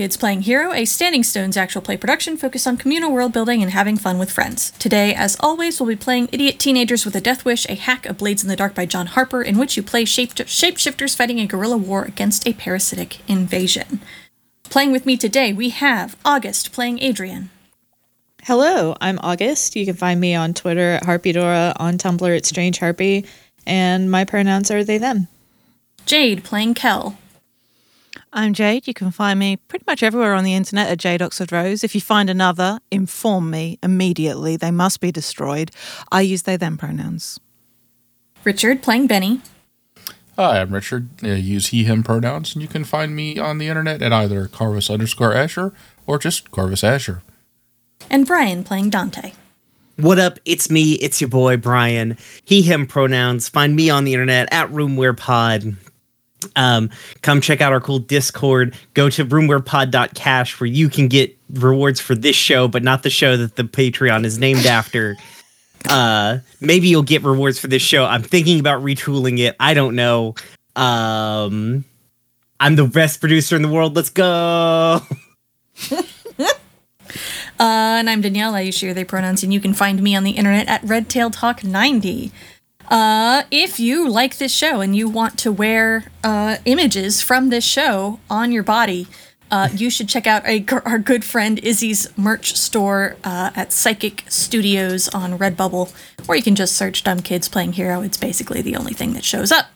Kids Playing Hero, a Standing Stones actual play production focused on communal world building and having fun with friends. Today, as always, we'll be playing Idiot Teenagers with a Death Wish, a hack of Blades in the Dark by John Harper, in which you play shape- shapeshifters fighting a guerrilla war against a parasitic invasion. Playing with me today, we have August playing Adrian, Hello, I'm August. You can find me on Twitter at Harpydora, on Tumblr at Strange Harpy, and my pronouns are they, them. Jade playing Kel, I'm Jade. You can find me pretty much everywhere on the internet at Jade Oxford Rose. If you find another, inform me immediately. They must be destroyed. I use they them pronouns. Richard playing Benny, Hi, I'm Richard. I use he, him pronouns, and you can find me on the internet at either Carvis underscore Asher or just Carvis Asher. and Brian playing Dante. What up? It's me. It's your boy Brian. He, him pronouns. Find me on the internet at Roomwhere Pod. Um, come check out our cool Discord. Go to roomwarepod.cash where you can get rewards for this show, but not the show that the Patreon is named after. Uh, maybe you'll get rewards for this show. I'm thinking about retooling it. I don't know. Um, I'm the best producer in the world. Let's go. Uh, and I'm Danielle. I use she, they pronouns, and you can find me on the internet at Redtail Talk 90. Uh, if you like this show and you want to wear uh, images from this show on your body, uh, you should check out a, our good friend Izzy's merch store uh, at Psychic Studios on Redbubble, or you can just search Dumb Kids Playing Hero. It's basically the only thing that shows up.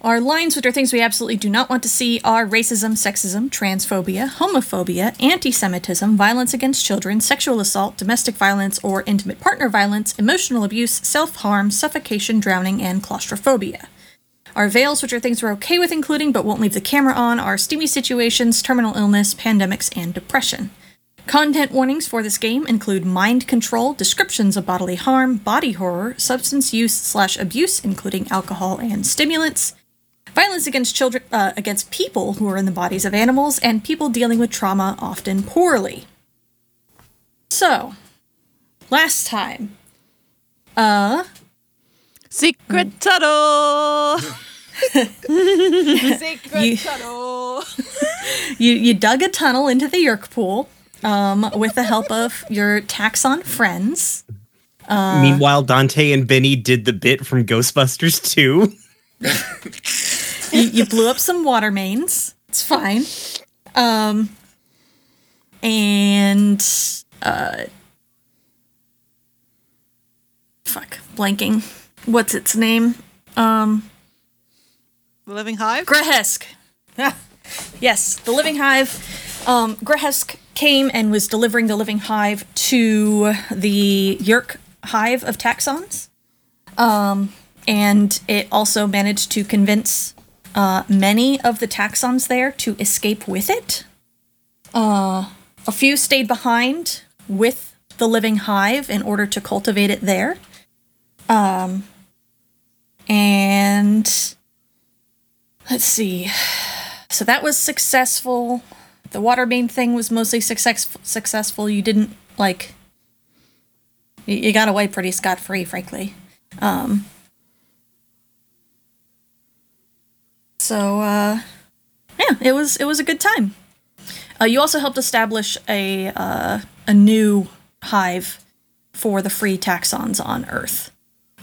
Our lines, which are things we absolutely do not want to see, are racism, sexism, transphobia, homophobia, anti Semitism, violence against children, sexual assault, domestic violence or intimate partner violence, emotional abuse, self harm, suffocation, drowning, and claustrophobia. Our veils, which are things we're okay with including but won't leave the camera on, are steamy situations, terminal illness, pandemics, and depression. Content warnings for this game include mind control, descriptions of bodily harm, body horror, substance use slash abuse, including alcohol and stimulants, violence against children, uh, against people who are in the bodies of animals, and people dealing with trauma, often poorly. So, last time, uh, Secret tunnel! Secret You- tunnel! you you dug a tunnel into the Yeerk pool, um, with the help of your Taxxon friends. Meanwhile, Dante and Benny did the bit from Ghostbusters 2. you, you blew up some water mains. It's fine. Um, and uh, fuck, blanking. What's its name? Um, The Living Hive? Grehesk. yes, the Living Hive. Um, Grehesk came and was delivering the Living Hive to the Yeerk Hive of Taxxons. Um, and it also managed to convince uh, many of the Taxxons there to escape with it. Uh, a few stayed behind with the Living Hive in order to cultivate it there. Um, and let's see. So that was successful. The water main thing was mostly success- successful. You didn't like. You, got away pretty scot free, frankly. Um. So uh, yeah, it was it was a good time. Uh, you also helped establish a uh, a new hive for the free Taxxons on Earth.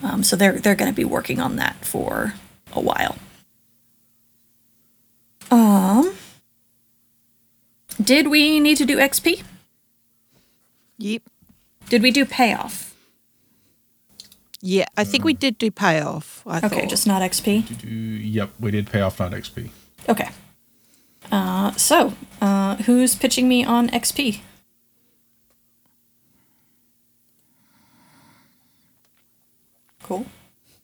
Um, so they're they're going to be working on that for a while. Um, did we need to do XP? Yep. Did we do payoff? Yeah, I think we did do payoff. I Okay, thought. just not XP. Yep, we did pay off not XP. Okay. Uh, so, uh, who's pitching me on XP? Cool.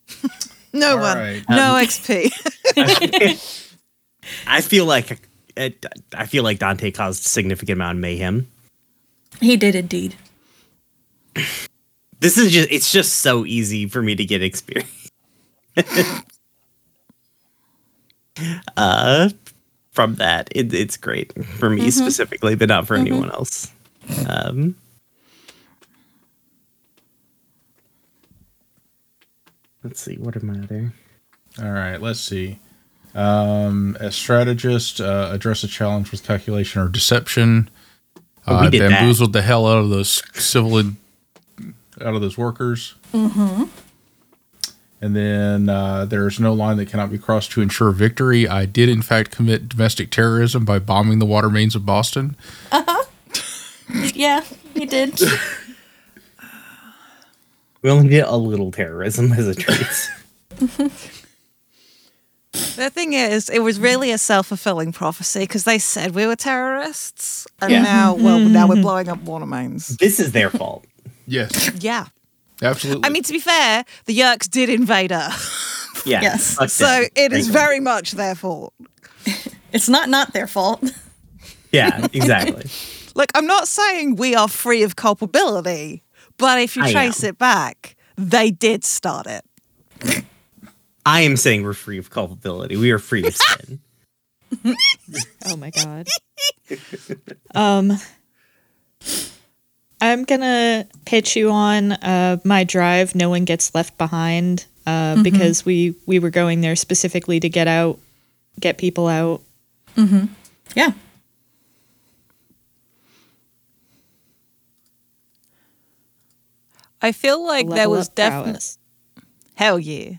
no All one. right. No XP. I feel like it, I feel like Dante caused a significant amount of mayhem. He did indeed. This is just it's just so easy for me to get experience. uh from that. It, it's great for me specifically, but not for anyone else. Um Let's see, what are my other All right, let's see. Um, a strategist uh, address a challenge with calculation or deception. Oh, we Uh, did that. bamboozled the hell out of those civil and out of those workers. Mm-hmm. And then uh, there's no line that cannot be crossed to ensure victory. I did in fact commit domestic terrorism by bombing the water mains of Boston. Uh huh. Yeah, you did. We only get a little terrorism as a treat. The thing is, it was really a self fulfilling prophecy because they said we were terrorists, and Yeah. now, well, now we're blowing up water mains. this is their fault. Yes, Yeah. absolutely. I mean, to be fair, the Yeerks did invade her, Yeah. Yes. fuck so it is very much their fault. it's not not their fault. Yeah, exactly. Look, I'm not saying we are free of culpability, but if you I trace am. it back, they did start it. I am saying we're free of culpability. We are free of sin. Oh my god. um I'm gonna pitch you on uh, my drive. No one gets left behind uh, because we we were going there specifically to get out, get people out. yeah. I feel like there was definitely hell yeah.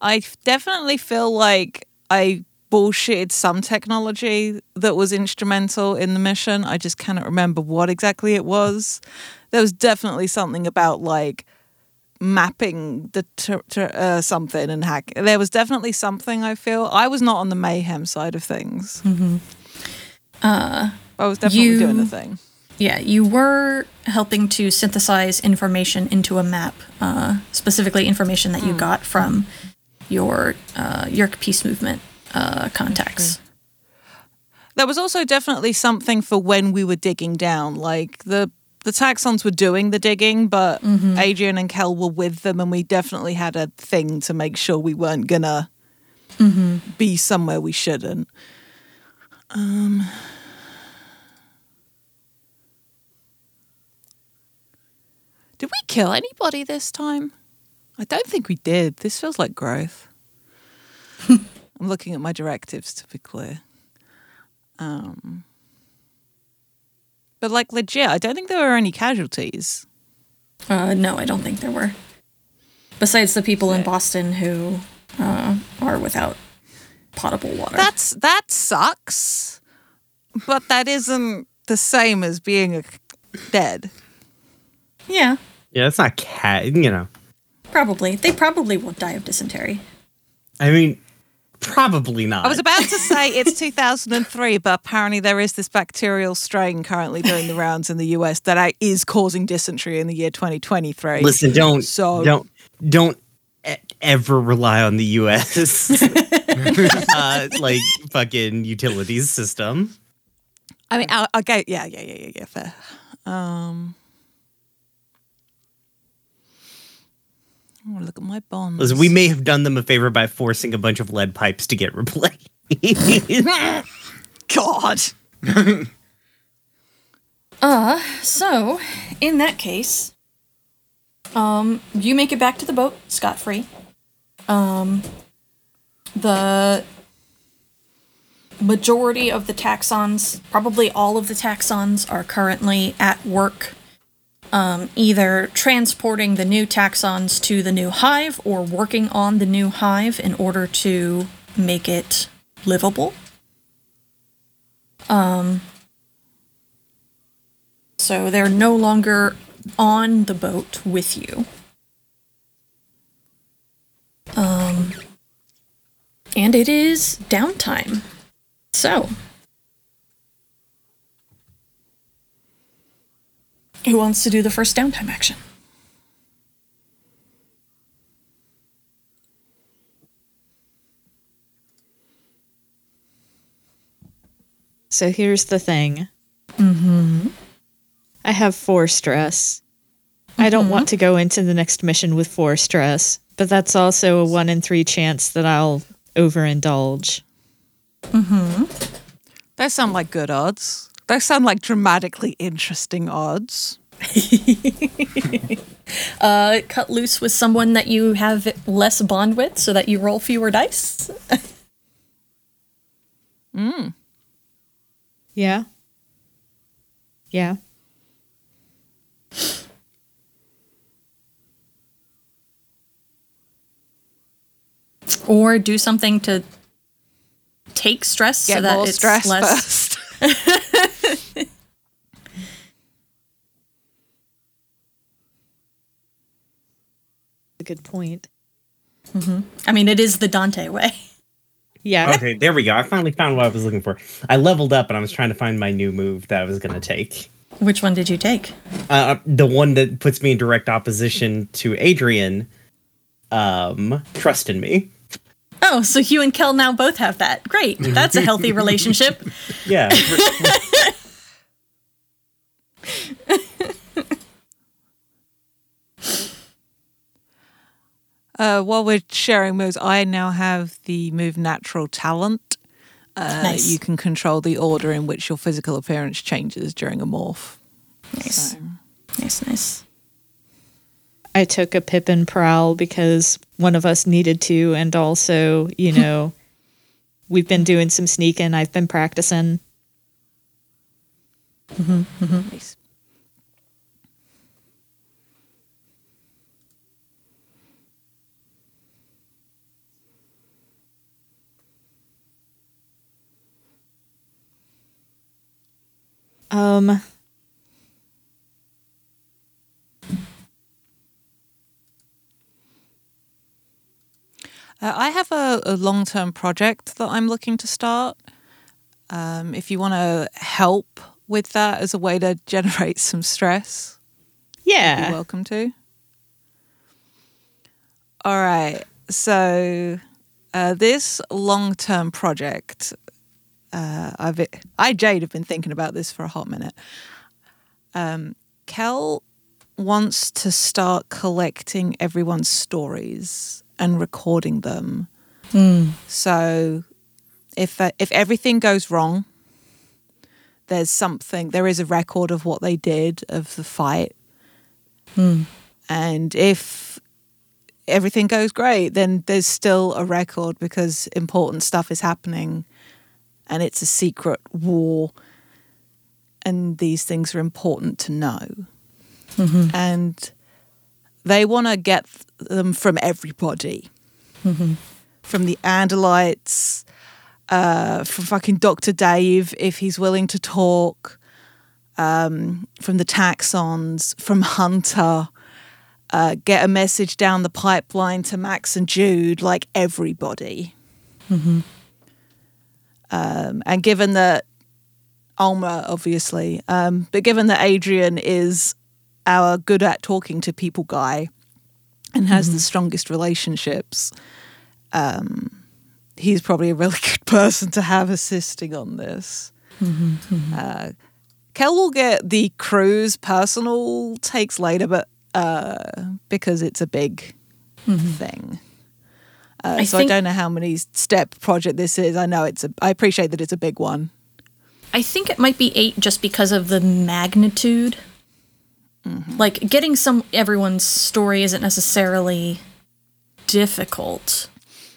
I definitely feel like I bullshitted some technology that was instrumental in the mission. I just cannot remember what exactly it was. There was definitely something about like mapping the ter- ter- uh, something and hack. There was definitely something. I feel I was not on the mayhem side of things. I was definitely you- doing the thing. Yeah, you were helping to synthesize information into a map, uh, specifically information that you got from your uh, Yeerk Peace Movement uh, contacts. There was also definitely something for when we were digging down. Like the the Taxxons were doing the digging, but Adrian and Kel were with them, and we definitely had a thing to make sure we weren't gonna be somewhere we shouldn't. Um. Did we kill anybody this time? I don't think we did. This feels like growth. I'm looking at my directives to be clear. Um, but like legit, I don't think there were any casualties. Uh, no, I don't think there were. Besides the people in Boston who uh, are without potable water. That's that sucks, but that isn't the same as being a dead. yeah, Yeah, it's not cat. You know, probably. They probably won't die of dysentery. I mean, probably not. I was about to say it's 2003, but apparently there is this bacterial strain currently doing the rounds in the US that is causing dysentery in the year 2023. Listen, don't So- don't don't ever rely on the U.S. uh, like fucking utilities system. I mean, okay, yeah, yeah, yeah, yeah, yeah, fair. Um, To look at my bonds. Listen, we may have done them a favor by forcing a bunch of lead pipes to get replaced. God. Uh, so, in that case, um, you make it back to the boat scot free. Um, the majority of the Taxxons, probably all of the Taxxons, are currently at work, um, either transporting the new Taxxons to the new hive or working on the new hive in order to make it livable. So they're no longer on the boat with you. Um, and it is downtime. So, who wants to do the first downtime action? So here's the thing. Mm-hmm. I have four stress. I don't want to go into the next mission with four stress, but that's also a one in three chance that I'll overindulge. Mm hmm. Those sound like good odds. Those sound like dramatically interesting odds. Uh, cut loose with someone that you have less bond with so that you roll fewer dice. Yeah. Yeah. Or do something to take stress Get so that more it's stress less. first. A good point. I mean, it is the Dante way. Yeah. Okay, there we go. I finally found what I was looking for. I leveled up and I was trying to find my new move that I was going to take. Which one did you take? Uh, the one that puts me in direct opposition to Adrian. Um, trust in me. Oh, so you and Kel now both have that. Great. That's a healthy relationship. Yeah. Uh, while we're sharing moves, I now have the move Natural Talent. Uh, Nice. You can control the order in which your physical appearance changes during a morph. Nice. So, Nice, nice. I took a Pippin prowl because one of us needed to, and also, you know, we've been doing some sneaking. I've been practicing. nice. Um, Uh, I have a, a long term project that I'm looking to start. Um, if you want to help with that as a way to generate some stress, yeah, you're welcome to. All right. So, uh, this long term project, uh, I've I Jade have been thinking about this for a hot minute. Um, Kel wants to start collecting everyone's stories and recording them. So, if uh, if everything goes wrong, there's something. There is a record of what they did of the fight, and if everything goes great, then there's still a record because important stuff is happening and it's a secret war. And these things are important to know. And they want to get them from everybody from the Andalites, uh, from fucking Dr. Dave, if he's willing to talk, um, from the Taxxons, from Hunter uh, get a message down the pipeline to Max and Jude, like everybody. Um, and given that Alma, obviously, um, but given that Adrian is our good at talking to people guy and has the strongest relationships, um, he's probably a really good person to have assisting on this. Uh, Kel will get the crew's personal takes later, but uh, because it's a big thing. Uh, I so think- I don't know how many step project this is. I know it's a. I appreciate that it's a big one. I think it might be eight just because of the magnitude. Like getting some everyone's story isn't necessarily difficult.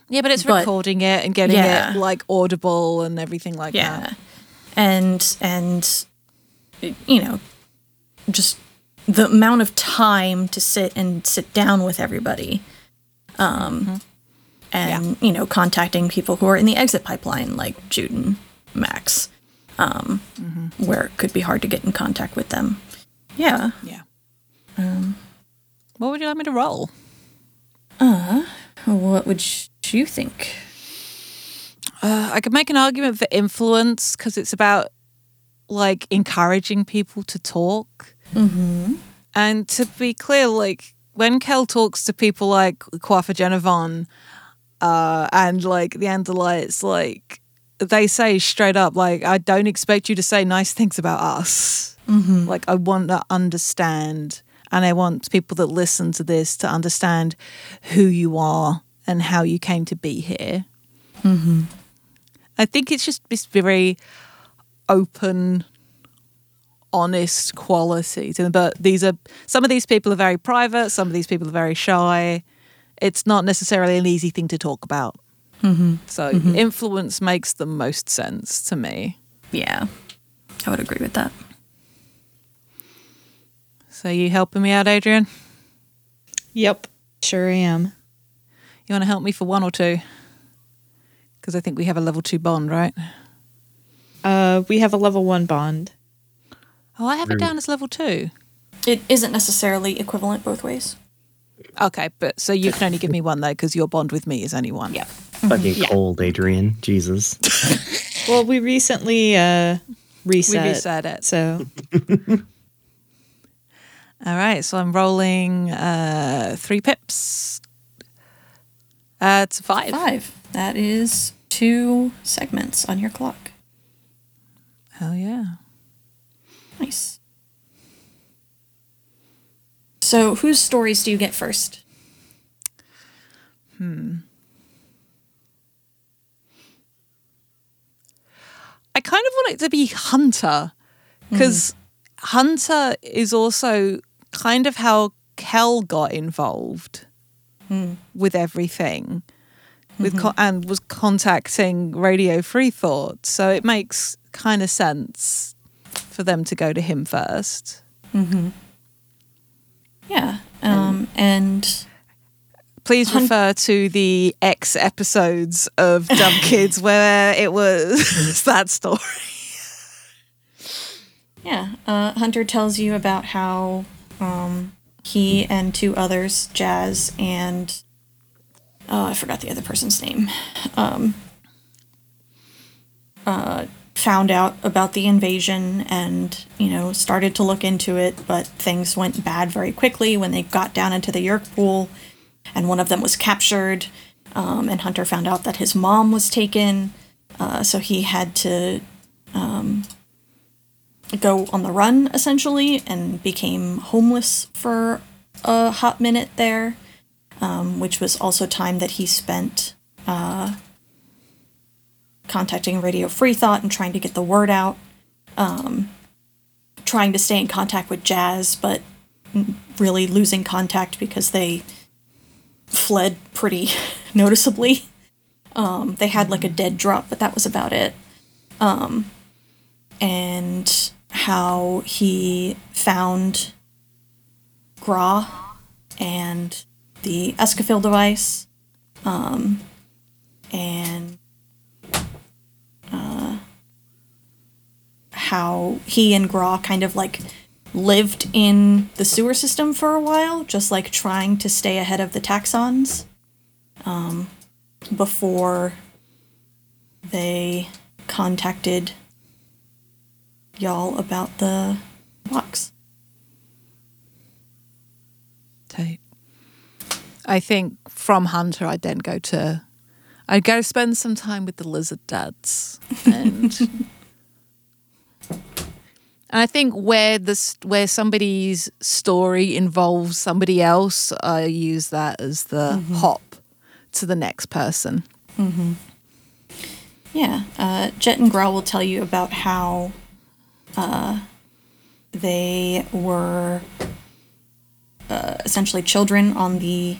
Yeah, but it's But- recording it and getting Yeah. it like audible and everything like Yeah. that. And and you know, just the amount of time to sit and sit down with everybody. Um and you know, contacting people who are in the exit pipeline like Jude and Max. Um where it could be hard to get in contact with them. Yeah. Yeah. what would you like me to roll? What would you think? Uh, I could make an argument for influence because it's about like encouraging people to talk. Mm-hmm. And to be clear, like when Kel talks to people like Quafa Genevon uh, and like the Andalites, like they say straight up, like, I don't expect you to say nice things about us. Like, I want to understand, and I want people that listen to this to understand who you are and how you came to be here. I think it's just this very open, honest quality. But these are some of these people are very private, some of these people are very shy. It's not necessarily an easy thing to talk about. So influence makes the most sense to me. Yeah. I would agree with that. So you helping me out, Adrian? Yep, sure I am. You want to help me for one or two? Because I think we have a level two bond, right? Uh, we have a level one bond. Oh, I have it down as level two. It isn't necessarily equivalent both ways. Okay, but so you can only give me one though, because your bond with me is only one. Yeah. Fucking cold, Adrian. Jesus. Well, we recently uh, reset. We reset it. So All right, so I'm rolling uh, three pips. Uh, it's five. Five. That is two segments on your clock. Hell yeah. Nice. So, whose stories do you get first? Hmm. I kind of want it to be Hunter because Hunter is also kind of how Kel got involved hmm. with everything, with mm-hmm. co- and was contacting Radio Free Thought. So it makes kind of sense for them to go to him first. Mm-hmm. Yeah. Um, and Please refer to the X episodes of Dumb Kids where it was that story. yeah, uh, Hunter tells you about how um, he and two others, Jazz and uh, I forgot the other person's name, um, uh, found out about the invasion and you know started to look into it, but things went bad very quickly when they got down into the Yeerk pool, and one of them was captured. Um, and Hunter found out that his mom was taken, uh, so he had to go on the run essentially and became homeless for a hot minute there, um, which was also time that he spent uh, contacting Radio Free Thought and trying to get the word out, um, trying to stay in contact with Jazz, but really losing contact because they fled pretty noticeably. Um, they had like a dead drop, but that was about it. And how he found Gra and the Escafil device, um, and uh, how he and Gra kind of like lived in the sewer system for a while, just like trying to stay ahead of the Taxxons um, before they contacted y'all about the box. Tight. I think from Hunter, I'd then go to, I'd go spend some time with the lizard dads, and and I think where this where somebody's story involves somebody else, I use that as the hop to the next person. Yeah, uh, Jet and Growl will tell you about how uh, they were uh, essentially children on the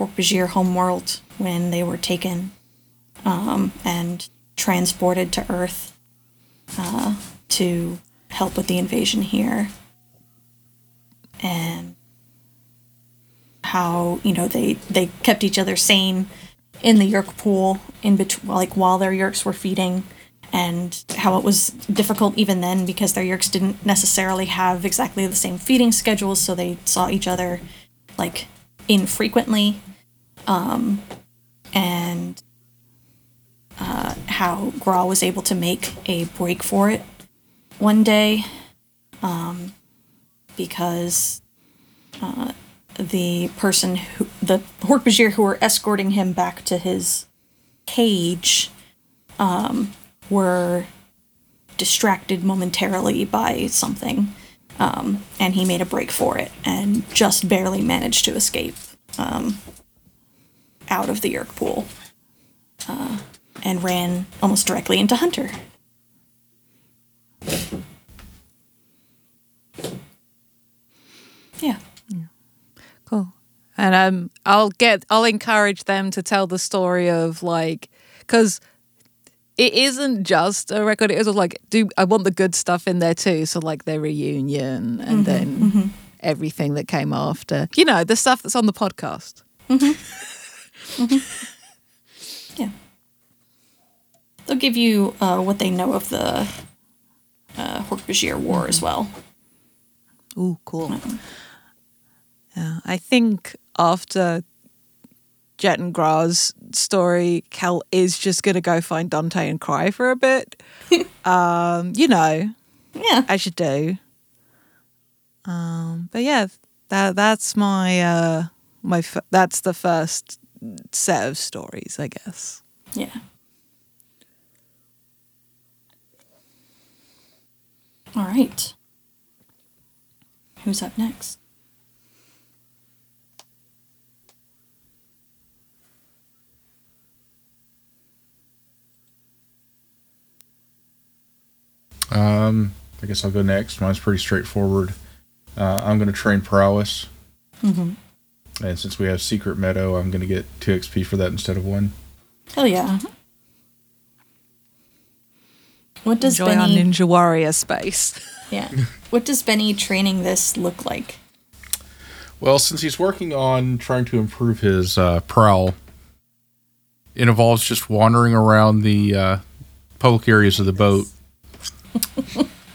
Hork-Bajir homeworld when they were taken um, and transported to Earth uh, to help with the invasion here. And how you know they they kept each other sane in the Yeerk pool in between like while their Yeerks were feeding and how it was difficult even then because their Yeerks didn't necessarily have exactly the same feeding schedules so they saw each other like infrequently um and uh, how Gra was able to make a break for it one day um, because uh, the person who the Hork-Bajir who were escorting him back to his cage um, were distracted momentarily by something um, and he made a break for it and just barely managed to escape. Um, out of the Yeerk pool uh, and ran almost directly into Hunter. Yeah. Cool. and um, I'll get I'll encourage them to tell the story of like because it isn't just a record. It is like do I want the good stuff in there too? So like their reunion and then everything that came after. You know the stuff that's on the podcast. Yeah. They'll give you uh, what they know of the uh, Hork-Bajir War as well. Ooh, cool. Yeah, I think after Jet and Gra's story, Cal is just gonna go find Dante and cry for a bit. um, you know, Yeah. as you do. Um, but yeah, that that's my uh my f- that's the first set of stories, I guess. Yeah. All right. Who's up next? Um, I guess I'll go next. Mine's pretty straightforward. Uh, I'm going to train prowess. Mm-hmm. And since we have secret meadow, I'm going to get two XP for that instead of one. Hell yeah. What does Enjoy Benny? Ninja Warrior space. Yeah. What does Benny training this look like? Well, since he's working on trying to improve his uh, prowl, it involves just wandering around the uh, public areas of the boat.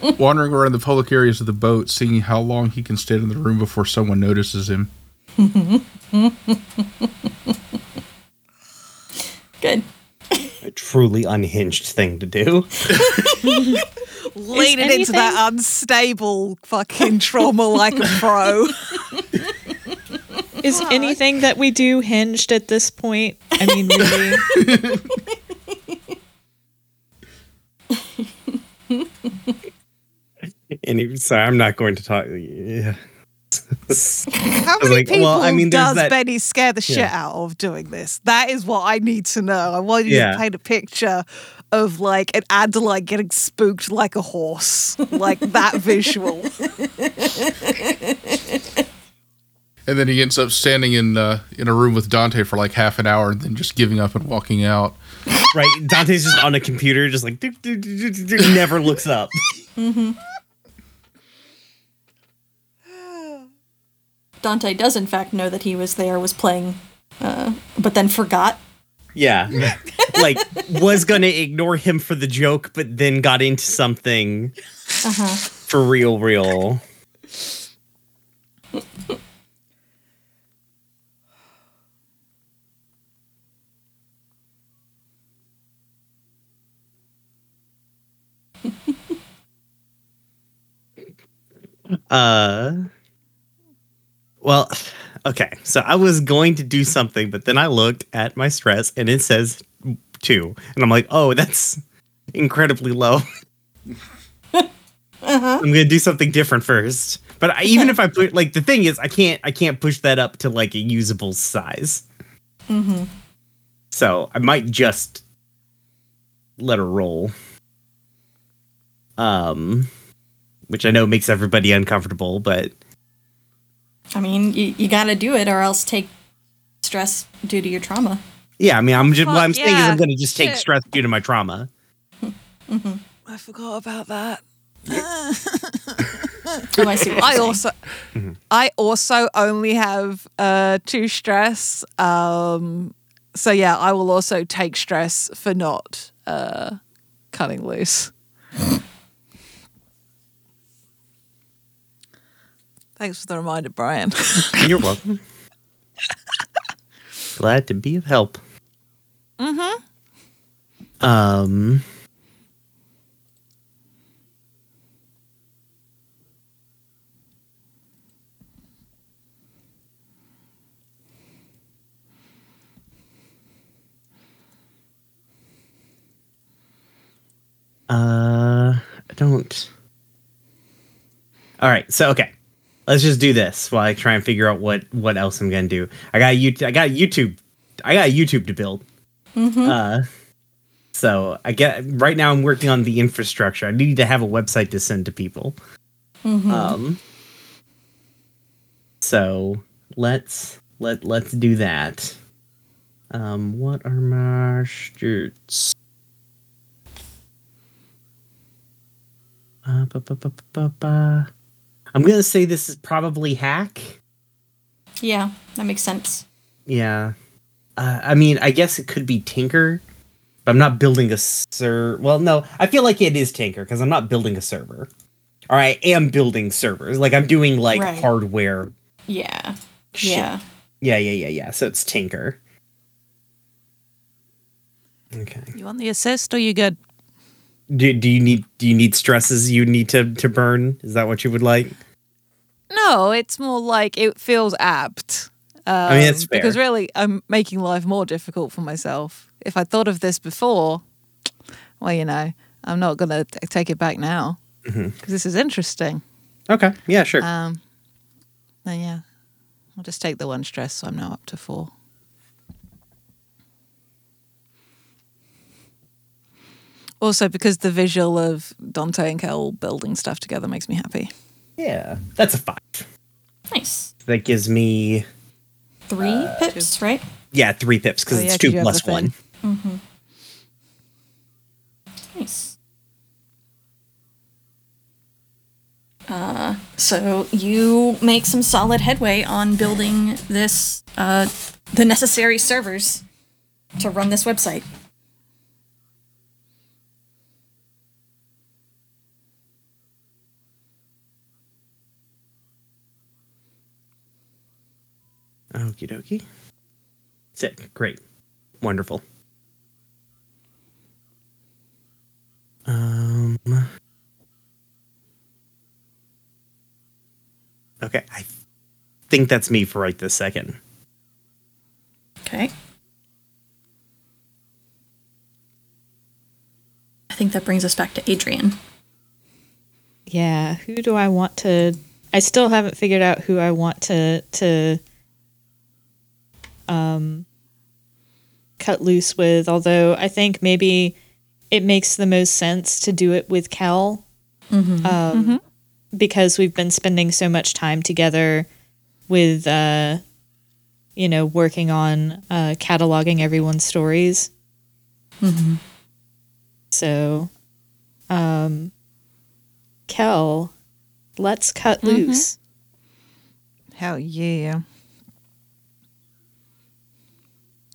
wandering around the public areas of the boat, seeing how long he can stay in the room before someone notices him. Good. A truly unhinged thing to do. Leaning into anything- that unstable fucking trauma like a pro. Is anything that we do hinged at this point? I mean, really? And sorry, I'm not going to talk. Yeah. How many like, people well, I mean, does that- Benny scare the shit Yeah. out of doing this? That is what I need to know. I want you Yeah. to paint a picture of like an Andalite getting spooked like a horse, like that visual. And then he ends up standing in uh, in a room with Dante for like half an hour, and then just giving up and walking out. Right. Dante's just on a computer, just like, never looks up. Dante does in fact know that he was there, was playing, uh, but then forgot. Yeah. like, was going to ignore him for the joke, but then got into something for real, real. Uh, well, okay. So I was going to do something, but then I looked at my stress and it says two, and I'm like, oh, that's incredibly low. I'm gonna do something different first. But I, even if I put like the thing is, I can't I can't push that up to like a usable size. So I might just let her roll. Um, which I know makes everybody uncomfortable, but I mean, you, you gotta do it or else take stress due to your trauma. yeah, I mean, I'm just what I'm saying is yeah. I'm gonna just take Shit. stress due to my trauma. I forgot about that. Oh, I see I you're saying. also I also only have uh two stress. Um so yeah, I will also take stress for not uh cutting loose. Thanks for the reminder, Brian. You're welcome. Glad to be of help. Mm-hmm. Um. Uh, I don't. All right, so okay, let's just do this while I try and figure out what what else I'm gonna do. I got you. I got YouTube. I got YouTube to build. Uh, so I get right now. I'm working on the infrastructure. I need to have a website to send to people. Um. So let's let let's do that. Um, what are my shirts? Uh, ba, ba, ba. I'm gonna say this is probably hack. Yeah, that makes sense. Yeah. Uh, I mean, I guess it could be Tinker. But I'm not building a server. Well, no, I feel like it is Tinker because I'm not building a server. Or I am building servers. Like I'm doing like Right. hardware. Yeah. Shit. Yeah. Yeah, yeah, yeah, yeah. So it's Tinker. Okay. You want the assist or you good? Do, do you need do you need stresses you need to to burn? Is that what you would like? No, it's more like it feels apt. Um, mean, it's fair. Because really, I'm making life more difficult for myself. If I thought of this before, well, you know, I'm not going to take it back now because Mm-hmm. this is interesting. Okay. Yeah, sure. Um, then yeah, I'll just take the one stress, so I'm now up to four. Also, because the visual of Dante and Kel building stuff together makes me happy. Yeah. That's a 5. Nice. That gives me Three pips, right? yeah, 3 pips cuz Oh, yeah, it's 'cause 2 you have plus the 1. Nice. Uh, so you make some solid headway on building this, uh, the necessary servers to run this website. Okie dokie. Sick. Great. Wonderful. Um. Okay, I think that's me for right this second. Okay. I think that brings us back to Adrian. Yeah, who do I want to I still haven't figured out who I want to to um cut loose with, although I think maybe it makes the most sense to do it with Kel. Um because we've been spending so much time together with uh you know, working on uh cataloging everyone's stories. So um Kel, let's cut loose. Hell yeah.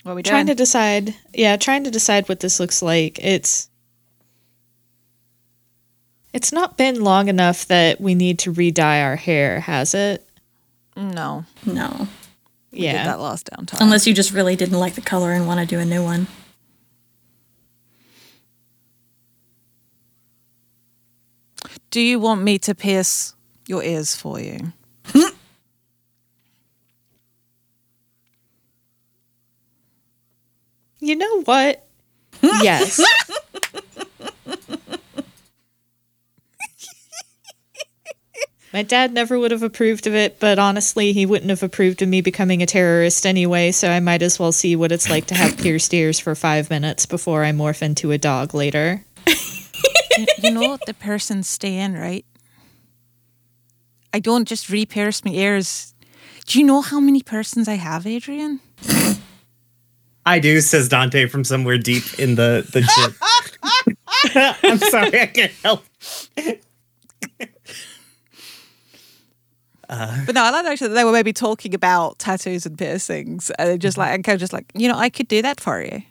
What are we Trying to decide, yeah, trying to decide what this looks like. It's it's not been long enough that we need to re-dye our hair, has it? no, No. we did Yeah. that last downtime. Unless you just really didn't like the color and want to do a new one. Do you want me to pierce your ears for you? You know what? Yes. My dad never would have approved of it, but honestly, he wouldn't have approved of me becoming a terrorist anyway, so I might as well see what it's like to have pierced ears for five minutes before I morph into a dog later. you, know the person's staying, right? I don't just re-pierce my ears. Do you know how many persons I have, Adrian? I do, says Dante from somewhere deep in the the ship. I'm sorry, I can't help. Uh, but no, I like actually that they were maybe talking about tattoos and piercings, and just mm-hmm. like, and kind of just like, you know, I could do that for you.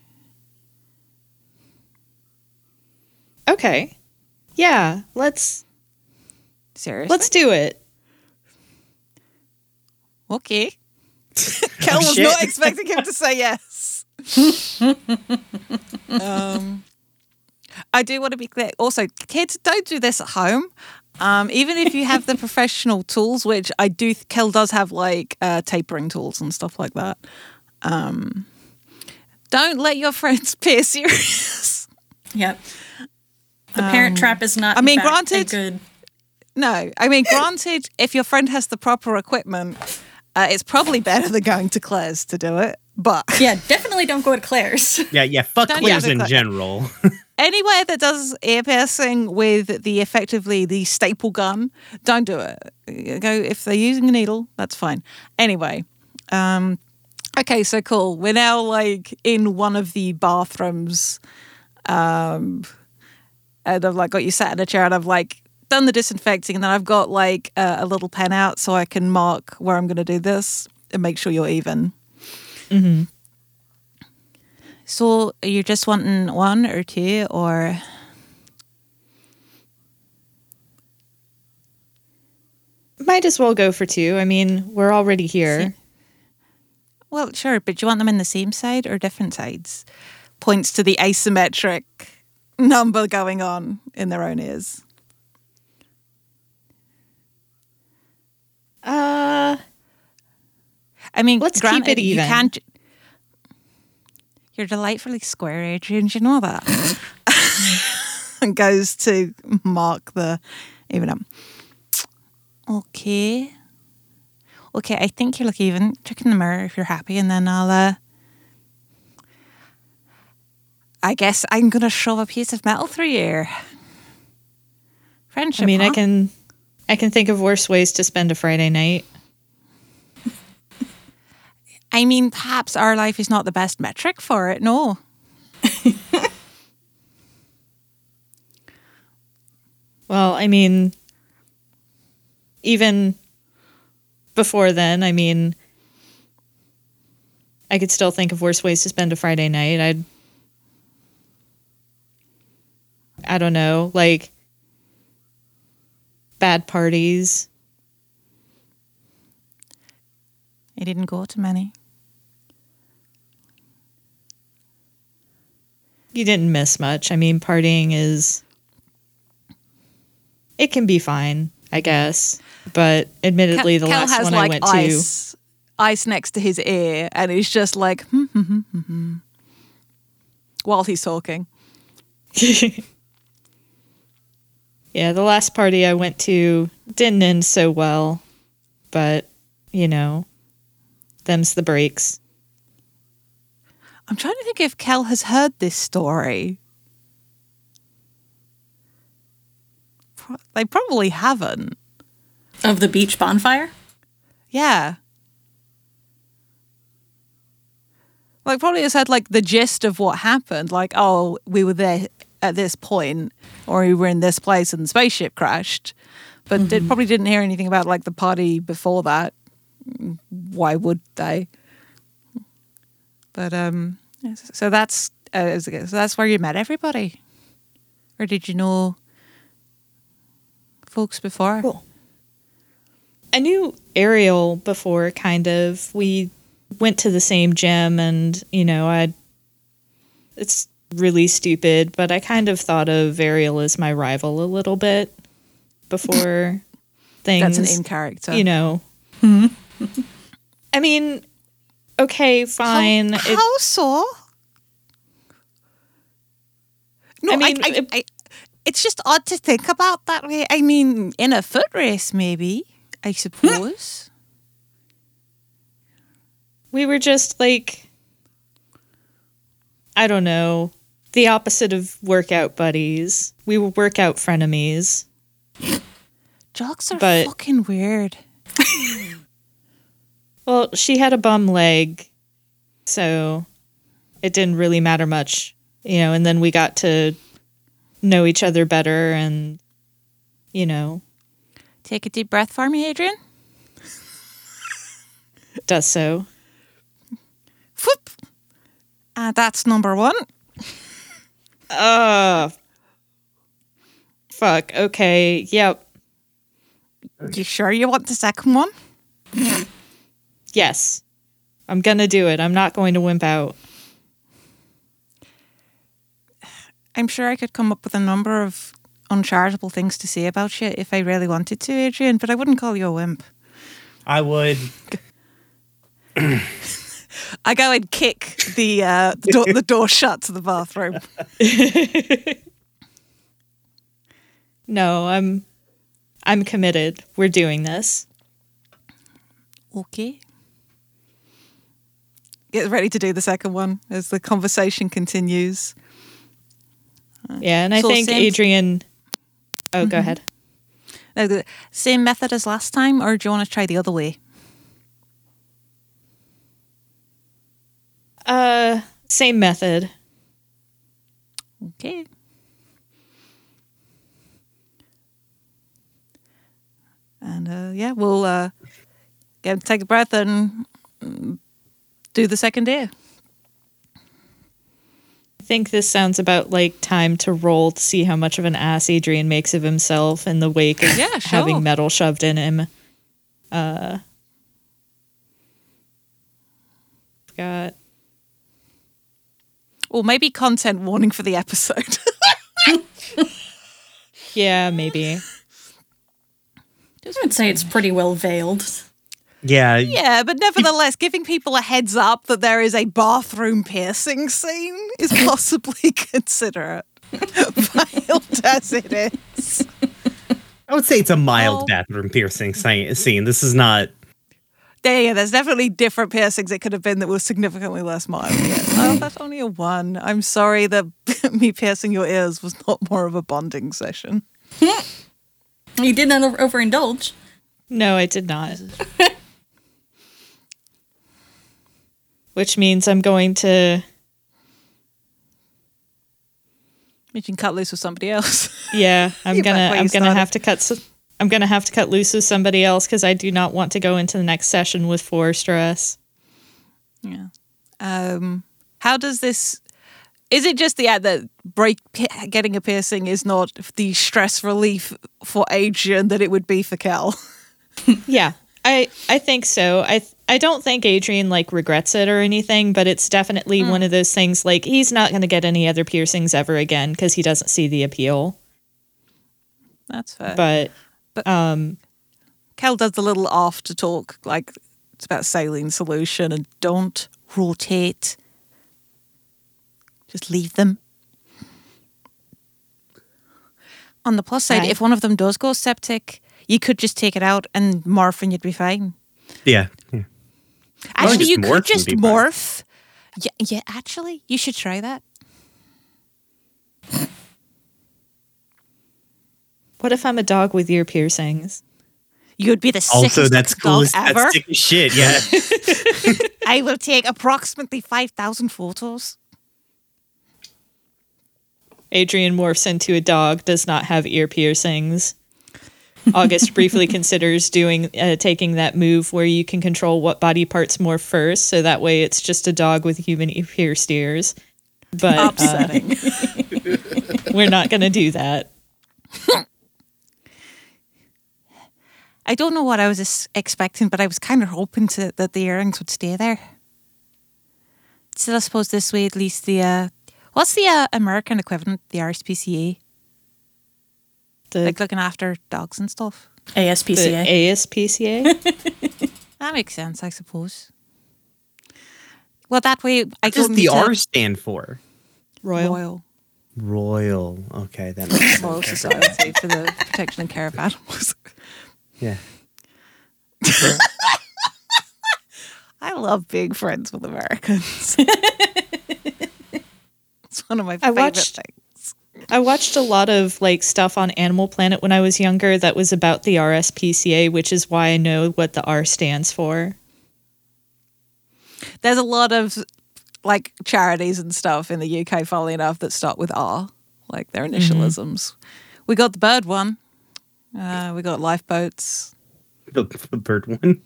Okay. Yeah, let's Seriously? let's do it. Okay. Kel oh, was shit. not expecting him to say yes. Um, I do want to be clear. Also, kids, don't do this at home. Um, even if you have the professional tools, which I do, Kel does have like uh, tapering tools and stuff like that. Um, don't let your friends pierce your ears. Yep. The parent trap is not. I mean, granted- good. No, I mean, granted, if your friend has the proper equipment, uh, it's probably better than going to Claire's to do it. But Yeah, definitely don't go to Claire's. Yeah, yeah. Fuck Don't Claire's in the- general. anywhere that does ear piercing with the effectively the staple gun, don't do it. Go if they're using a needle, that's fine. Anyway, Um, okay, so cool. We're now like in one of the bathrooms. Um, and I've like got you sat in a chair and I've like done the disinfecting and then I've got like a, a little pen out so I can mark where I'm going to do this and make sure you're even. Mm-hmm. So you're just wanting one or two or Might as well go for two. I mean, we're already here. Well, sure, but do you want them in the same side or different sides? Points to the asymmetric number going on in their own ears. Uh, I mean, Let's keep granted, it You can't. You're delightfully square, Adrian. Do you know that? and goes to mark the even up. Okay. Okay, I think you look even. Check in the mirror if you're happy, and then I'll. uh I guess I'm gonna shove a piece of metal through your friendship. I mean, I can, I can think of worse ways to spend a Friday night. I mean, perhaps our life is not the best metric for it. No. Well, I mean, even before then, I mean, I could still think of worse ways to spend a Friday night. I'd, I don't know, like bad parties. I didn't go to many. You didn't miss much. I mean, partying is, it can be fine, I guess. But admittedly, the last has one like I went ice, ice next to his ear, and he's just like hmm, hmm, hmm, while he's talking. yeah, the last party I went to didn't end so well, but you know, them's the breaks. I'm trying to think if Kel has heard this story. Pro- They probably haven't. Of the beach bonfire? Yeah. Like probably has had like the gist of what happened. Like, oh, we were there at this point, or we were in this place and the spaceship crashed. But did, mm-hmm. probably didn't hear anything about like the party before that. Why would they? But um, so that's uh, so that's where you met everybody, or did you know folks before? Cool. I knew Ariel before, kind of. We went to the same gym, and you know, I. It's really stupid, but I kind of thought of Ariel as my rival a little bit before things. That's an in character. you know. I mean, okay, fine. How, It- so? No, I mean, I, I, it's just odd to think about that way. I mean, in a foot race, maybe, I suppose. we were just like, I don't know, the opposite of workout buddies. We were workout frenemies. Jocks are But- fucking weird. Well, she had a bum leg, so it didn't really matter much, you know. And then we got to know each other better, and you know, Take a deep breath for me, Adrian. does so. Whoop. Uh, that's number one. Uh fuck. Okay. Yep. You sure you want the second one? Yes. I'm gonna do it. I'm not going to wimp out. I'm sure I could come up with a number of uncharitable things to say about you if I really wanted to, Adrian, but I wouldn't call you a wimp. I would. I go and kick the uh, the, door, the door shut to the bathroom. No, I'm I'm committed. We're doing this. Okay. Get ready to do the second one as the conversation continues. Yeah, and I So think Adrian Oh, go ahead. Now, the Same method as last time, or do you want to try the other way? Uh, same method. Okay. And uh, yeah, we'll uh, get take a breath and mm, do the second ear. I think this sounds about like time to roll to see how much of an ass Adrian makes of himself in the wake of Yeah, sure. having metal shoved in him. Uh, got Or maybe content warning for the episode. yeah, maybe. I would say it's pretty well veiled. Yeah, yeah, but nevertheless, giving people a heads up that there is a bathroom piercing scene is possibly considerate. Mild as it is. I would say it's a mild Oh. bathroom piercing scene. This is not. Yeah, yeah, there's definitely different piercings it could have been that were significantly less mild. Yeah. Oh, that's only a one. I'm sorry that me piercing your ears was not more of a bonding session. You did not overindulge. No, I did not. Which means I'm going to You can cut loose with somebody else. yeah, I'm gonna I'm gonna started. have to cut I'm gonna have to cut loose with somebody else because I do not want to go into the next session with four stress. Yeah. Um, how does this? Is it just the ad that break getting a piercing is not the stress relief for Adrian that it would be for Cal? Yeah, I I think so. I I don't think Adrian like regrets it or anything, but it's definitely one of those things like he's not going to get any other piercings ever again because he doesn't see the appeal. That's fair. But But- um Cal does the little after talk, like it's about saline solution and don't rotate. Just leave them. On the plus side, Aye. if one of them does go septic, you could just take it out and morph and you'd be fine. Yeah. yeah. Actually, you could just morph. Yeah, yeah, actually, you should try that. what if I'm a dog with ear piercings? You would be the Also, that's dog cool. as- ever. That's sick as shit. Yeah. I will take approximately 5,000 photos. Adrian morphs into a dog, does not have ear piercings. August briefly considers doing uh, taking that move where you can control what body parts more first, so that way it's just a dog with human ear- pierced ears. But uh, we're not going to do that. I don't know what I was expecting, but I was kind of hoping to, that the earrings would stay there. Still, I suppose this way, at least the uh, what's the uh, American equivalent, the RSPCA, The, like looking after dogs and stuff. the ASPCA. ASPCA. That makes sense, I suppose. Well, that way I What does the R stand for? Royal. Royal Royal. Okay, that makes sense. Royal Society for the Protection and Care of Animals. Yeah. I love being friends with Americans. it's one of my I favorite watched- things. I watched a lot of like stuff on Animal Planet when I was younger that was about the RSPCA, which is why I know what the R stands for. There's a lot of like charities and stuff in the UK, funnily enough, that start with R, like their initialisms. We got the bird one. Uh, we got lifeboats. The, the bird one.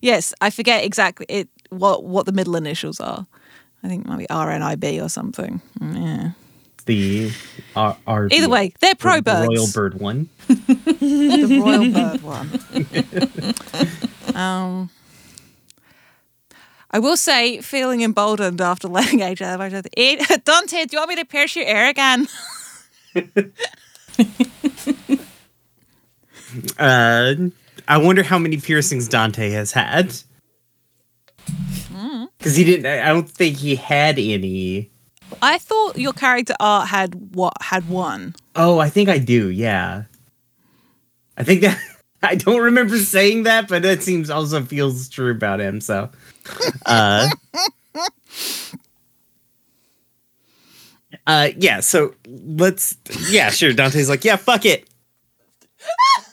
Yes, I forget exactly it what what the middle initials are. I think maybe RNIB or something. Yeah. The R. R Either way, they're pro the birds. Royal bird one. the royal bird one. um, I will say, feeling emboldened after letting AJ have I said, "Eh, Dante, do you want me to pierce your ear again? Uh, I wonder how many piercings Dante has had. Because he didn't. I I don't think he had any. I thought your character art had what had one. Oh, I think I do. Yeah. I think that. I don't remember saying that, but that seems also feels true about him. So, uh, uh, yeah. So let's. Yeah, sure. Dante's like, yeah, fuck it.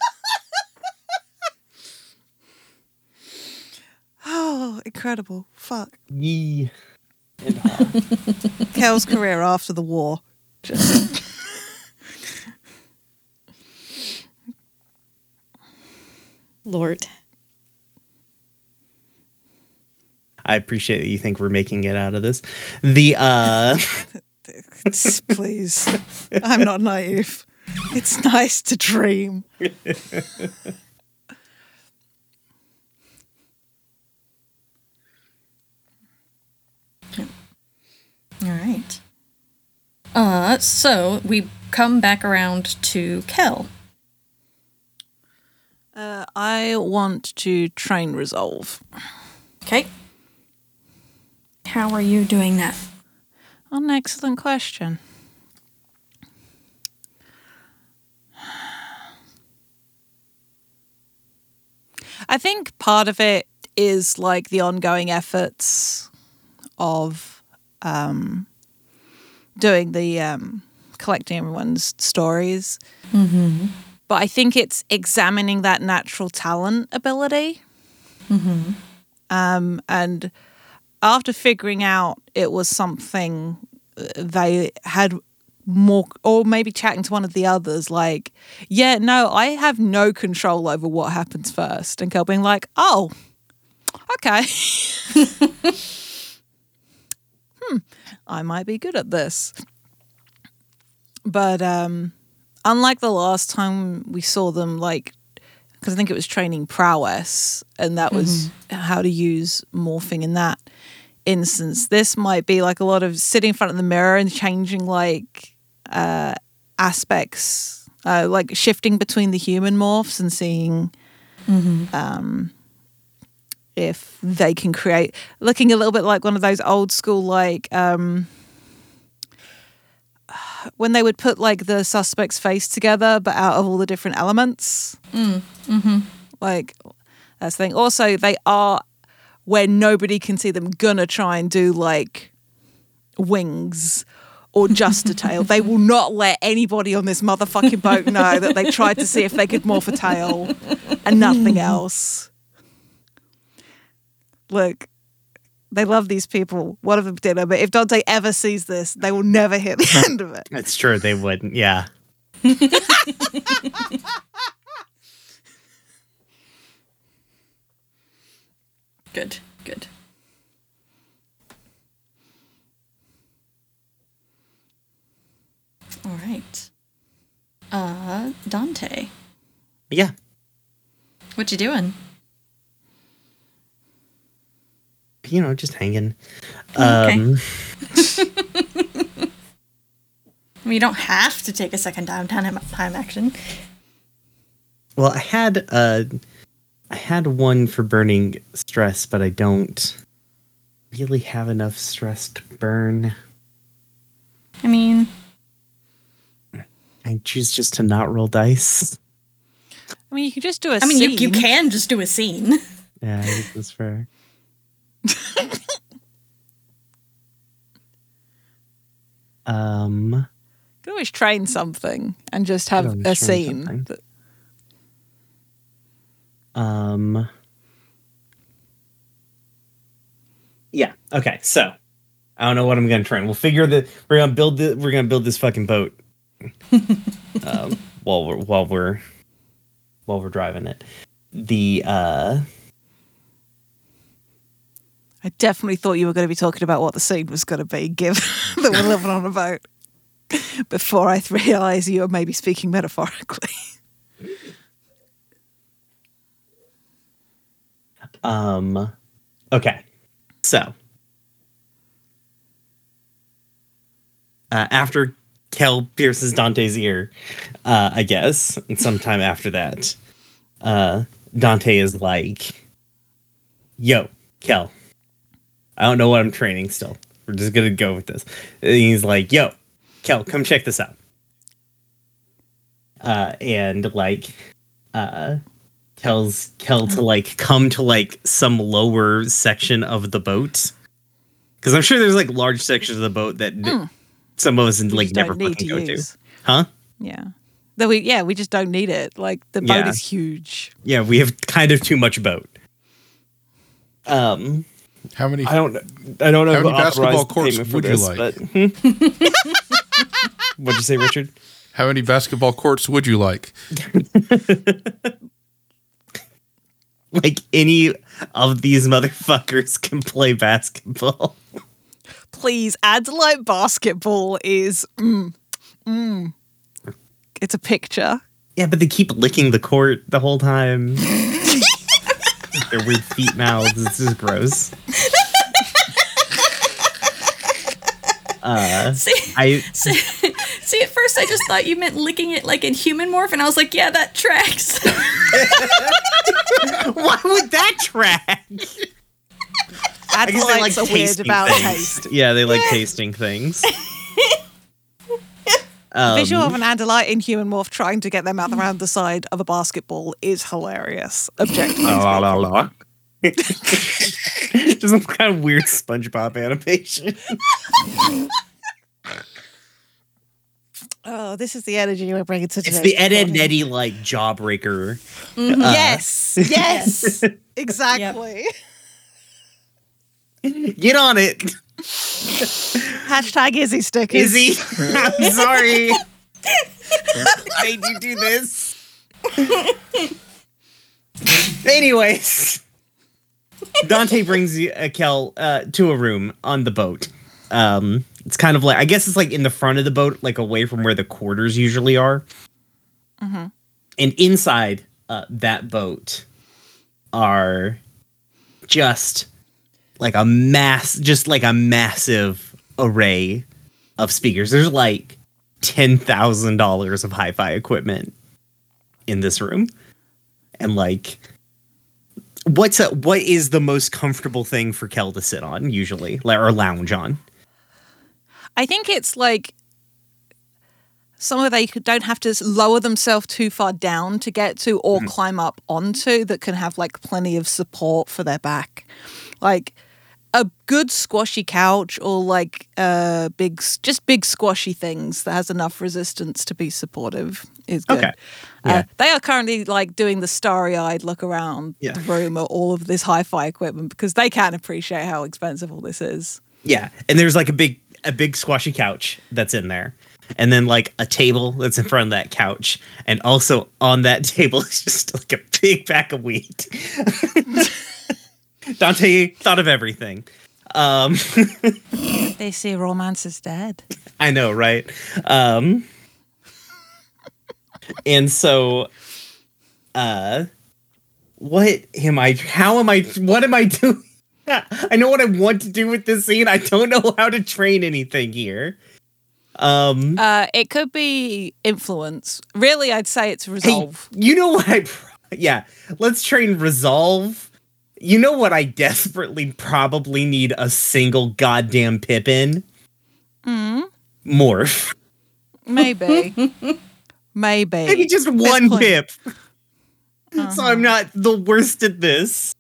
Oh, incredible! Fuck. Yee. Kel's career after the war. Just Lord. I appreciate that you think we're making it out of this. The uh please. I'm not naive. It's nice to dream. All right. Uh, so we come back around to Kel. Uh, I want to train resolve. Okay. How are you doing that? An excellent question. I think part of it is like the ongoing efforts of um, doing the um, collecting everyone's stories. But I think it's examining that natural talent ability. Um, and after figuring out it was something uh, they had more or maybe chatting to one of the others like yeah no i have no control over what happens first and Kel being like oh okay hmm i might be good at this. But um unlike the last time we saw them like because i think it was training prowess and that was how to use morphing in that instance. This might be like a lot of sitting in front of the mirror and changing like uh aspects uh like shifting between the human morphs and seeing um if they can create looking a little bit like one of those old school like um when they would put like the suspect's face together but out of all the different elements like that's the thing also they are where nobody can see them gonna try and do like wings or just a tail. They will not let anybody on this motherfucking boat know that they tried to see if they could morph a tail and nothing else. Look, they love these people. One of them dinner, but if Dante ever sees this, they will never hear the end of it. It's true they wouldn't. Yeah. Good, good. All right. Uh, Dante, Yeah. what you doing? You know, just hanging. Okay. Um I mean, don't have to take a second downtime time action. well, I had uh I had one for burning stress, but I don't really have enough stress to burn. I mean, I choose just to not roll dice. I mean, you can just do a I mean, you, you can just do a scene. Yeah, that's fair. um You can always train something and just have a scene. that- Um. Yeah. Okay. So, I don't know what I'm gonna train. We'll figure that we're gonna build the we're gonna build this fucking boat. um, while we're while we're while we're driving it. The uh. I definitely thought you were going to be talking about what the scene was going to be, given that we're living on a boat. Before I realised you were maybe speaking metaphorically. Um. Okay. So. Uh, after Kel pierces Dante's ear, uh, I guess, and sometime after that, uh, Dante is like, "Yo, Kel, I don't know what I'm training still. We're just gonna go with this." And he's like, "Yo, Kel, come check this out." Uh, and like, uh, tells Kel to like come to like some lower section of the boat. Because I'm sure there's like large sections of the boat that n- some of us We like never fucking to go use. to. Huh? Yeah. That we yeah, we just don't need it. Like the boat Yeah. is huge. Yeah, we have kind of too much boat. Um How many? I don't. I don't know How many basketball authorized courts payment for would you this, like? but what'd you say, Richard? How many basketball courts would you like? Like any of these motherfuckers can play basketball. Please, Andalite basketball is. Mm, mm. It's a picture. Yeah, but they keep licking the court the whole time. Their weird feet mouths. This is gross. Uh, See, I see, see, at first I just thought you meant licking it like in human morph, and I was like, yeah, that tracks. why would that track? I guess they like are weird about things. taste. Yeah, they like tasting things. Um, Visual of an Andalite in human morph trying to get their mouth around the side of a basketball is hilarious. Objectively. La, la, la, la. Just some kind of weird SpongeBob animation. Oh, this is the energy we're bringing to It's the Ed Ed recording. Netty like jawbreaker. yes, yes, exactly. Get on it, Hashtag Izzy stickers. Izzy. I'm sorry. I made you do this. Anyways, Dante brings you, uh, Kel uh, to a room on the boat. Um, it's kind of like I guess it's like in the front of the boat, like away from where the quarters usually are. And inside uh, that boat are just like a mass, just like a massive array of speakers. There's like ten thousand dollars of hi-fi equipment in this room, and like, what's a, what is the most comfortable thing for Kel to sit on usually, or lounge on? I think it's like somewhere they don't have to lower themselves too far down to get to or hmm. climb up onto that can have like plenty of support for their back. Like a good squashy couch or like uh big just big squashy things that has enough resistance to be supportive is good. Okay. Uh, they are currently like doing the starry-eyed look around Yeah. the room at all of this hi-fi equipment because they can't appreciate how expensive all this is. Yeah, and there's like a big a big squashy couch that's in there. And then like a table that's in front of that couch. And also on that table is just like a big pack of weed. Dante thought of everything. Um They say romance is dead. I know, right? Um and so uh what am I how am I what am I doing? I know what I want to do with this scene. I don't know how to train anything here. Um Uh, it could be influence. Really, I'd say it's resolve. Hey, you know what I yeah, let's train resolve. You know what I desperately probably need a single goddamn pip in? Morph. Maybe. Maybe. Maybe just Best one point. pip. So I'm not the worst at this.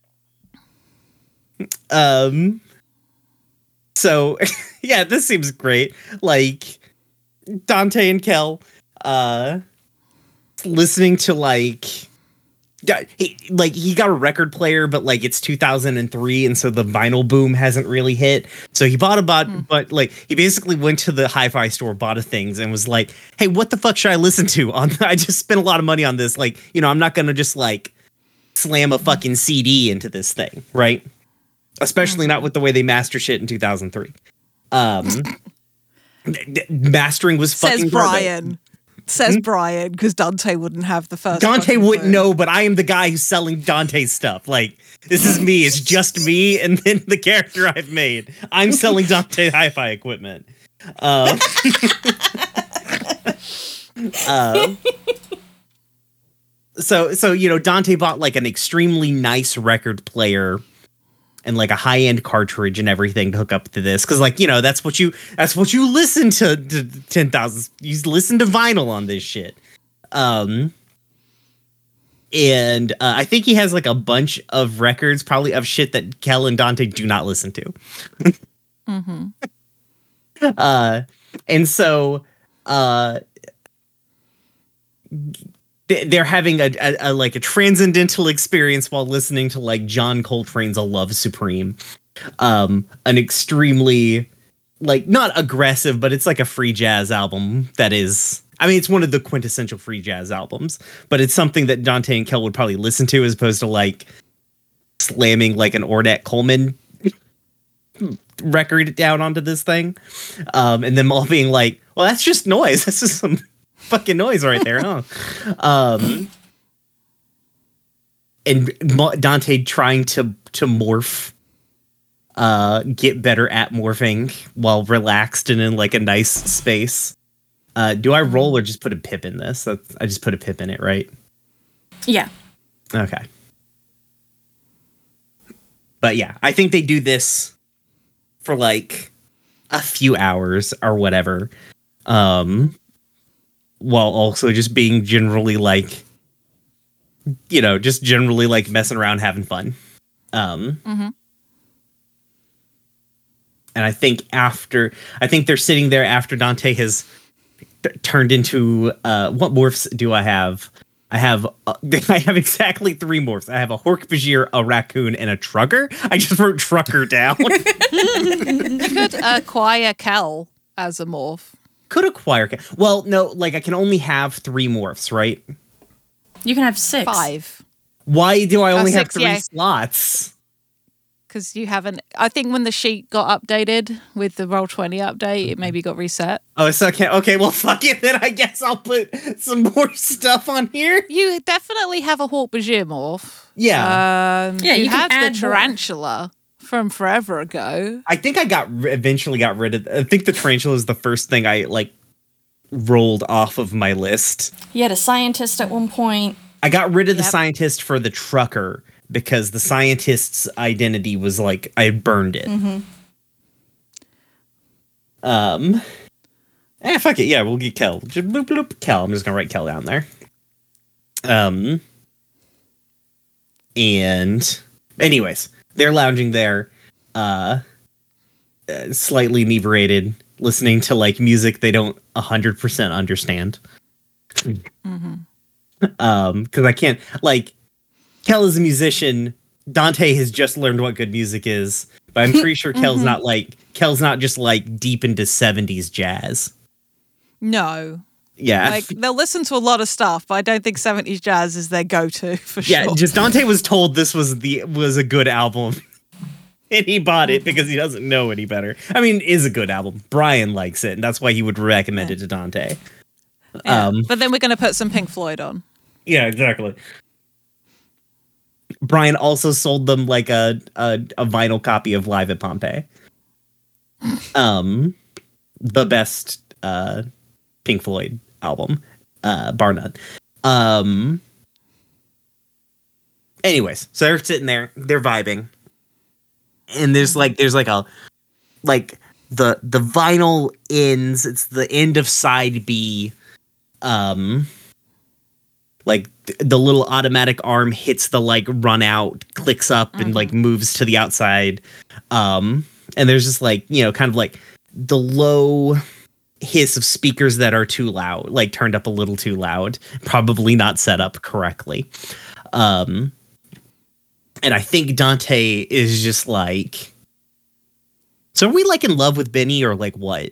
Um so yeah, this seems great. Like Dante and Kel uh listening to like yeah, he, like he got a record player, but like it's 2003, and so the vinyl boom hasn't really hit. So he bought a bot, but like he basically went to the hi-fi store, bought a things, and was like, "Hey, what the fuck should I listen to?" On I just spent a lot of money on this. Like, you know, I'm not gonna just like slam a fucking CD into this thing, right? Especially not with the way they master shit in 2003. Um, mastering was fucking Says garbage. Says Brian, because Dante wouldn't have the first. Dante wouldn't know, but I am the guy who's selling Dante stuff. Like, this is me. It's just me and then the character I've made. I'm selling Dante hi fi equipment. Um, uh, so, so, you know, Dante bought like an extremely nice record player and like a high end cartridge and everything to hook up to this. Cause, like, you know, that's what you, that's what you listen to, to 10,000. You listen to vinyl on this shit. Um, and uh, I think he has like a bunch of records, probably of shit that Kel and Dante do not listen to. Uh, and so uh, they're having a, a, a like a transcendental experience while listening to like John Coltrane's "A Love Supreme," um an extremely like not aggressive, but it's like a free jazz album that is I mean, it's one of the quintessential free jazz albums, but it's something that Dante and Kel would probably listen to as opposed to like slamming like an Ornette Coleman record down onto this thing. Um, and them all being like, well, that's just noise. That's just some fucking noise right there, huh? Um, and Dante trying to to morph uh get better at morphing while relaxed and in like a nice space. Uh do i roll or just put a pip in this? That's, i just put a pip in it right? Yeah. okay. But yeah i think they do this for like a few hours or whatever. Um while also just being generally like you know just generally like messing around having fun. Um Mhm. and i think after i think they're sitting there after dante has t- turned into uh what morphs do i have? I have uh, i have exactly three morphs. I have a hork-bajir a raccoon and a trucker. I just wrote trucker down. You could acquire Kel as a morph. Could acquire ca- well no like i can only have three morphs right You can have six. Five. why do i Uh, only have three yeah. slots Because you haven't. I think when the sheet got updated with the roll twenty update, it maybe got reset. oh so okay okay well fuck it then i guess i'll put some more stuff on here You definitely have a Hork-Bajir morph. yeah Um, Yeah, you, you can have add the more. Tarantula from forever ago. I think I got eventually got rid of. I think the tarantula is the first thing I like rolled off of my list. You had a scientist at one point. I got rid of the scientist for the trucker because the scientist's identity was like I burned it. Um. Eh, fuck it. Yeah, we'll get Kel. Just bloop, bloop, Kel. I'm just gonna write Kel down there. Um. And, anyways, they're lounging there, uh, uh, slightly inebriated, listening to like music they don't hundred percent understand. Um, because I can't like Kel is a musician. Dante has just learned what good music is, but I'm pretty sure Kel's not like Kel's not just like deep into 70s jazz. No, Yeah. like they'll listen to a lot of stuff, but I don't think seventies jazz is their go-to for yeah, sure. Yeah, just Dante was told this was the was a good album. And he bought it because he doesn't know any better. I mean, is a good album. Brian likes it, and that's why he would recommend it to Dante. Yeah. Um, but then we're going to put some Pink Floyd on. Yeah, exactly. Brian also sold them like a a, a vinyl copy of Live at Pompeii. Um, the best uh Pink Floyd album, uh, bar none. Um. Anyways, so they're sitting there, they're vibing, and there's like there's like a like the the vinyl ends. It's the end of side B. Um like th- the little automatic arm hits the like run out clicks up and like moves to the outside um and there's just like you know kind of like the low hiss of speakers that are too loud like turned up a little too loud probably not set up correctly. Um and i think dante is just like so are we like in love with benny or like what